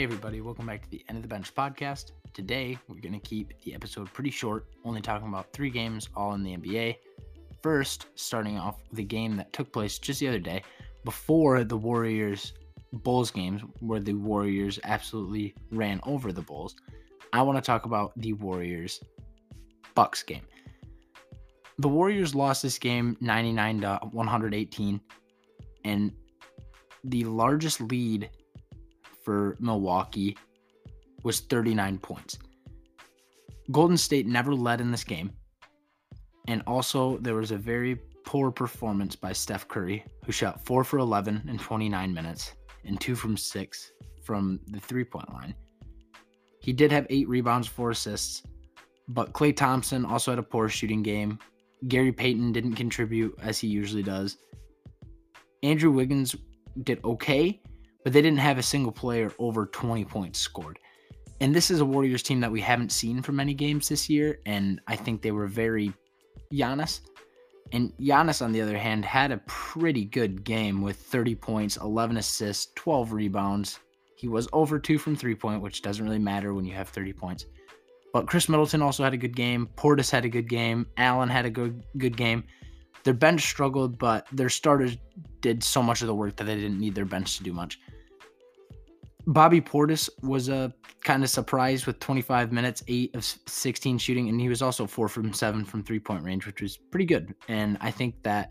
Hey, everybody, welcome back to the End of the Bench podcast. Today, we're going to keep the episode pretty short, only talking about three games, all in the NBA. First, starting off the game that took place just the other day before the Warriors Bulls games, where the Warriors absolutely ran over the Bulls. I want to talk about the Warriors Bucks game. The Warriors lost this game 99 to 118, and the largest lead for Milwaukee was 39 points. Golden State never led in this game. And also, there was a very poor performance by Steph Curry, who shot 4 for 11 in 29 minutes and 2 from 6 from the three point line. He did have 8 rebounds, 4 assists, but Klay Thompson also had a poor shooting game. Gary Payton didn't contribute as he usually does. Andrew Wiggins did okay, but they didn't have a single player over 20 points scored. And this is a Warriors team that we haven't seen for many games this year, and I think they were very Giannis. And Giannis, on the other hand, had a pretty good game with 30 points, 11 assists, 12 rebounds. He was over two from three point, which doesn't really matter when you have 30 points. But Khris Middleton also had a good game. Portis had a good game. Allen had a good good game. Their bench struggled, but their starters did so much of the work that they didn't need their bench to do much. Bobby Portis was uh, a kind of surprise with 25 minutes, 8 of 16 shooting, and he was also 4 from 7 from three point range, which was pretty good. And I think that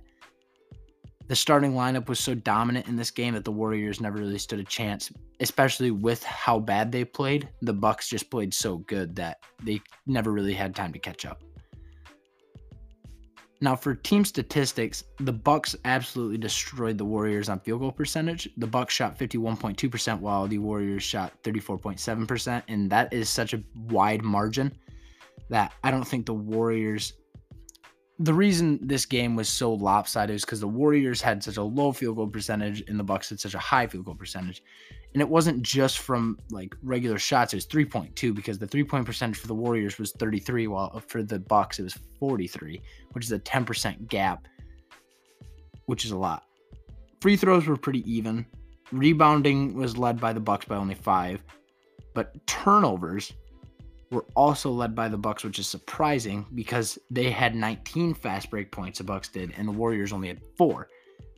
the starting lineup was so dominant in this game that the Warriors never really stood a chance, especially with how bad they played. The Bucks just played so good that they never really had time to catch up. Now for team statistics, the Bucks absolutely destroyed the Warriors on field goal percentage. The Bucks shot 51.2% while the Warriors shot 34.7% and that is such a wide margin that I don't think the Warriors the reason this game was so lopsided is because the Warriors had such a low field goal percentage and the Bucks had such a high field goal percentage. And it wasn't just from like regular shots, it was 3.2 because the three-point percentage for the Warriors was 33 while for the Bucks it was 43, which is a 10% gap, which is a lot. Free throws were pretty even. Rebounding was led by the Bucks by only 5, but turnovers were also led by the Bucks, which is surprising because they had 19 fast break points. The Bucks did, and the Warriors only had four.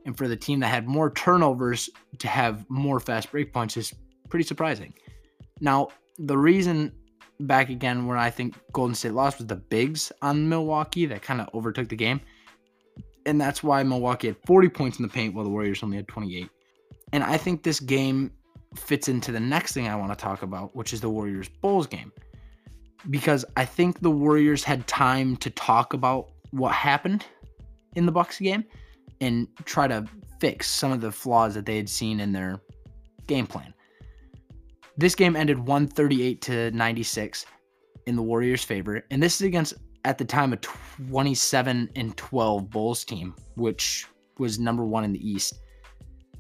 And for the team that had more turnovers to have more fast break points is pretty surprising. Now, the reason back again when I think Golden State lost was the bigs on Milwaukee that kind of overtook the game. And that's why Milwaukee had 40 points in the paint while the Warriors only had 28. And I think this game fits into the next thing I want to talk about, which is the Warriors Bulls game because I think the Warriors had time to talk about what happened in the Bucks game and try to fix some of the flaws that they had seen in their game plan. This game ended 138 to 96 in the Warriors' favor, and this is against at the time a 27 and 12 Bulls team, which was number 1 in the East.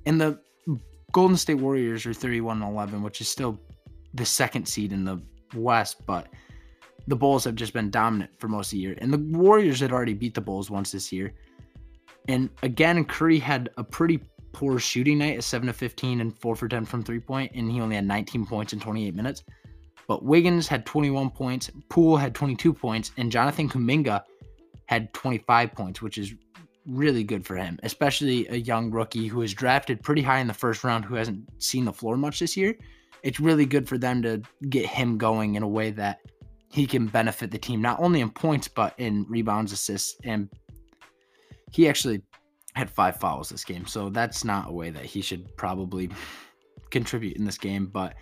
And the Golden State Warriors are 31 and 11, which is still the second seed in the West, but the Bulls have just been dominant for most of the year. And the Warriors had already beat the Bulls once this year. And again, Curry had a pretty poor shooting night at 7 to 15 and 4 for 10 from three point, and he only had 19 points in 28 minutes. But Wiggins had 21 points, Poole had 22 points, and Jonathan Kuminga had 25 points, which is really good for him, especially a young rookie who was drafted pretty high in the first round who hasn't seen the floor much this year. It's really good for them to get him going in a way that he can benefit the team not only in points but in rebounds, assists, and he actually had five fouls this game. So that's not a way that he should probably contribute in this game. But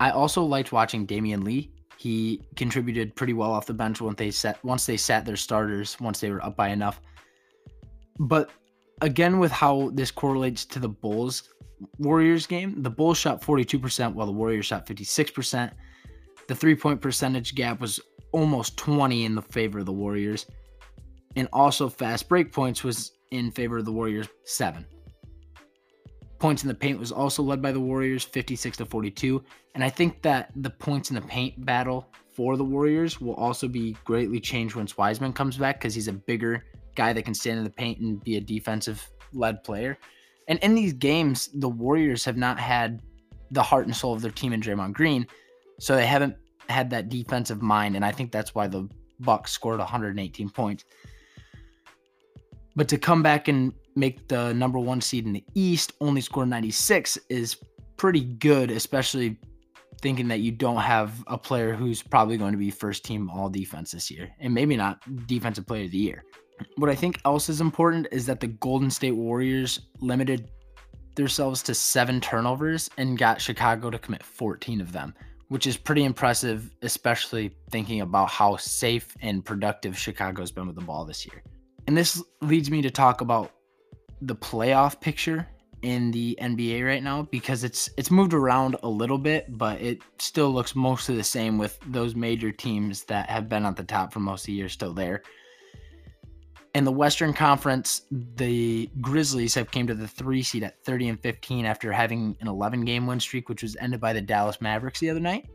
I also liked watching Damion Lee. He contributed pretty well off the bench once they set once they sat their starters once they were up by enough. But again, with how this correlates to the Bulls Warriors game, the Bulls shot 42% while the Warriors shot 56%. The three point percentage gap was almost 20 in the favor of the Warriors. And also, fast break points was in favor of the Warriors, seven. Points in the paint was also led by the Warriors, 56 to 42. And I think that the points in the paint battle for the Warriors will also be greatly changed once Wiseman comes back because he's a bigger guy that can stand in the paint and be a defensive led player. And in these games, the Warriors have not had the heart and soul of their team in Draymond Green. So they haven't had that defensive mind, and I think that's why the Bucks scored 118 points. But to come back and make the number one seed in the East, only score 96 is pretty good, especially thinking that you don't have a player who's probably going to be first team all defense this year, and maybe not defensive player of the year. What I think else is important is that the Golden State Warriors limited themselves to seven turnovers and got Chicago to commit 14 of them, which is pretty impressive, especially thinking about how safe and productive Chicago's been with the ball this year. And this leads me to talk about the playoff picture in the NBA right now because it's it's moved around a little bit, but it still looks mostly the same with those major teams that have been at the top for most of the year still there. In the Western Conference, the Grizzlies have came to the three seed at 30 and 15 after having an 11 game win streak, which was ended by the Dallas Mavericks the other night.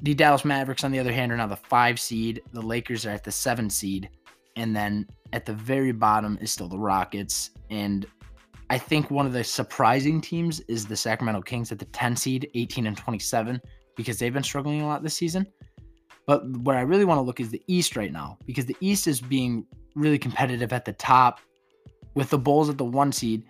The Dallas Mavericks, on the other hand, are now the five seed. The Lakers are at the seven seed. And then at the very bottom is still the Rockets. And I think one of the surprising teams is the Sacramento Kings at the 10 seed, 18 and 27, because they've been struggling a lot this season. But what I really want to look is the East right now, because the East is being really competitive at the top with the Bulls at the one seed,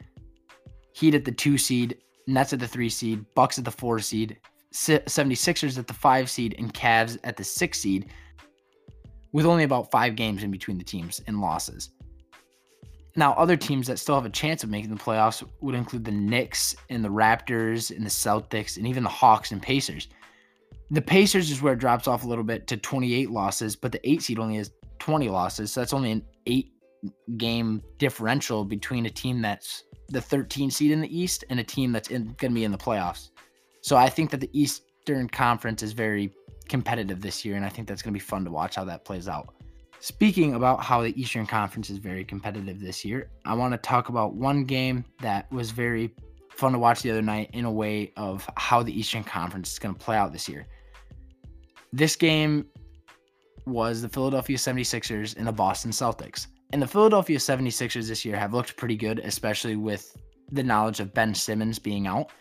Heat at the two seed, Nets at the three seed, Bucks at the four seed, 76ers at the five seed, and Cavs at the six seed, with only about five games in between the teams and losses. Now, other teams that still have a chance of making the playoffs would include the Knicks and the Raptors and the Celtics and even the Hawks and Pacers. The Pacers is where it drops off a little bit to 28 losses, but the eight seed only has 20 losses. So that's only an eight game differential between a team that's the 13 seed in the East and a team that's going to be in the playoffs. So I think that the Eastern Conference is very competitive this year, and I think that's going to be fun to watch how that plays out. Speaking about how the Eastern Conference is very competitive this year, I want to talk about one game that was very fun to watch the other night in a way of how the Eastern Conference is going to play out this year. This game was the Philadelphia 76ers and the Boston Celtics. And the Philadelphia 76ers this year have looked pretty good, especially with the knowledge of Ben Simmons being out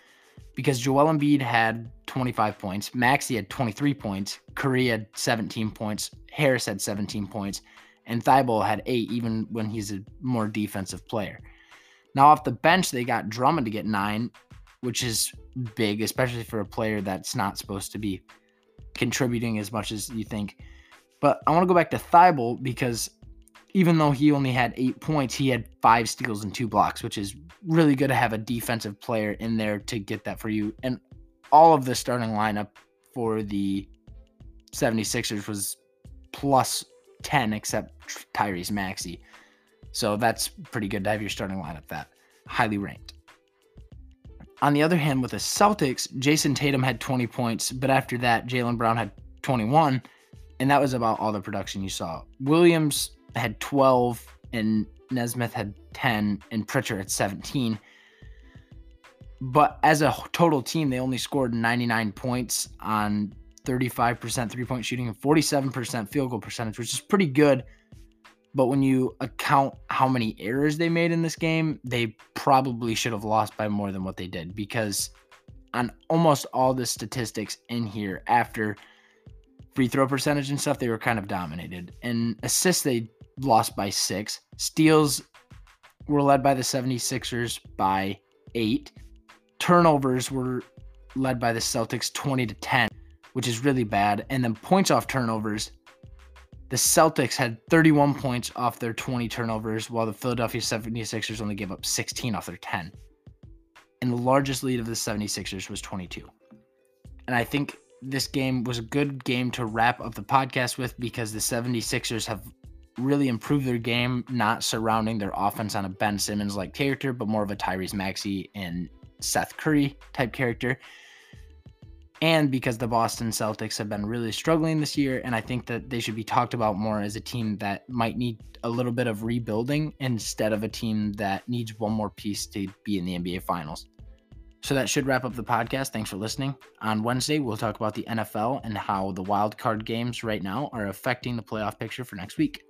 because Joel Embiid had 25 points, Maxey had 23 points, Curry had 17 points, Harris had 17 points, and Thybulle had eight, even when he's a more defensive player. Now off the bench, they got Drummond to get nine, which is big, especially for a player that's not supposed to be contributing as much as you think. But I want to go back to Thybulle because even though he only had eight points, he had five steals and two blocks, which is really good to have a defensive player in there to get that for you. And all of the starting lineup for the 76ers was plus 10 except Tyrese Maxey. So that's pretty good to have your starting lineup that highly ranked. On the other hand, with the Celtics, Jayson Tatum had 20 points, but after that, Jaylen Brown had 21, and that was about all the production you saw. Williams had 12, and Nesmith had 10 and Pritchard at 17. But as a total team, they only scored 99 points on 35% three point shooting and 47% field goal percentage, which is pretty good. But when you account how many errors they made in this game, they probably should have lost by more than what they did because on almost all the statistics in here after free throw percentage and stuff, they were kind of dominated. And assists, they lost by six. Steals were led by the 76ers by eight. Turnovers were led by the Celtics 20 to 10, which is really bad. And then points off turnovers, the Celtics had 31 points off their 20 turnovers, while the Philadelphia 76ers only gave up 16 off their 10. And the largest lead of the 76ers was 22. And I think this game was a good game to wrap up the podcast with because the 76ers have really improved their game, not surrounding their offense on a Ben Simmons like character, but more of a Tyrese Maxey and Seth Curry type character. And because the Boston Celtics have been really struggling this year, and I think that they should be talked about more as a team that might need a little bit of rebuilding instead of a team that needs one more piece to be in the NBA Finals. So that should wrap up the podcast. Thanks for listening. On Wednesday, we'll talk about the NFL and how the wild card games right now are affecting the playoff picture for next week.